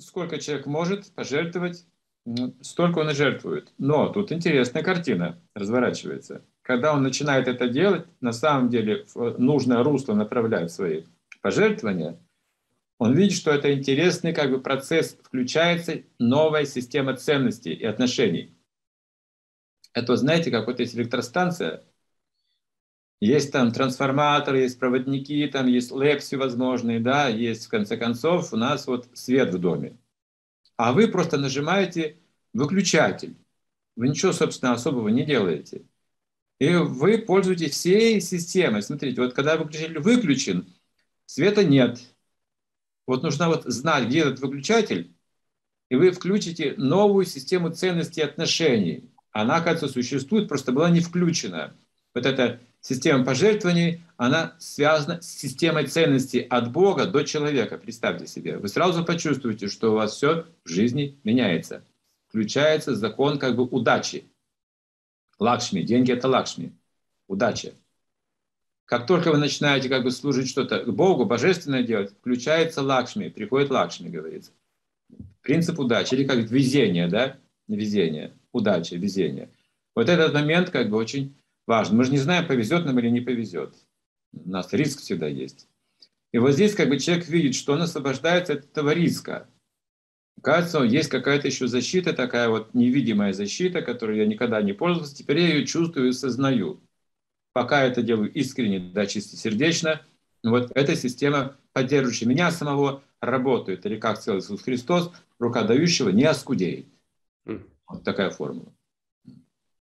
сколько человек может пожертвовать, столько он и жертвует. Но тут интересная картина разворачивается. Когда он начинает это делать, на самом деле в нужное русло направляет свои пожертвования, он видит, что это интересный как бы процесс, включается новая система ценностей и отношений. Это, знаете, как вот есть электростанция, есть там трансформатор, есть проводники, там есть лэп всевозможные, да, есть, в конце концов, у нас вот свет в доме. А вы просто нажимаете выключатель. Вы ничего, собственно, особого не делаете. И вы пользуетесь всей системой. Смотрите, вот когда выключатель выключен, света нет. Вот нужно вот знать, где этот выключатель, и вы включите новую систему ценностей отношений. Она, оказывается, существует, просто была не включена. Вот эта система пожертвований, она связана с системой ценностей от Бога до человека. Представьте себе. Вы сразу почувствуете, что у вас все в жизни меняется. Включается закон как бы удачи. Лакшми. Деньги — это лакшми. Удача. Как только вы начинаете как бы служить что-то Богу, божественное делать, включается лакшми, приходит лакшми, говорится. Принцип удачи, или как везение, да? Везение, удача, везение. Вот этот момент как бы очень важно. Мы же не знаем, повезет нам или не повезет. У нас риск всегда есть. И вот здесь как бы человек видит, что он освобождается от этого риска. Кажется, есть какая-то еще защита, такая вот невидимая защита, которой я никогда не пользовался. Теперь я ее чувствую и сознаю. Пока я это делаю искренне, да, чистосердечно, вот эта система, поддерживающая меня самого, работает. Или как целый Иисус Христос, рука дающего не оскудеет. Вот такая формула.